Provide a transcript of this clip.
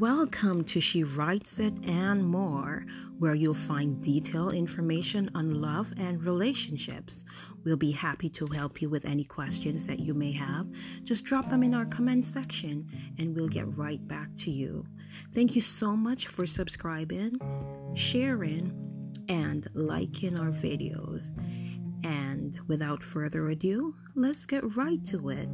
Welcome to She Writes It and More, where you'll find detailed information on love and relationships. We'll be happy to help you with any questions that you may have. Just drop them in our comment section and we'll get right back to you. Thank you so much for subscribing, sharing, and liking our videos. And without further ado, let's get right to it.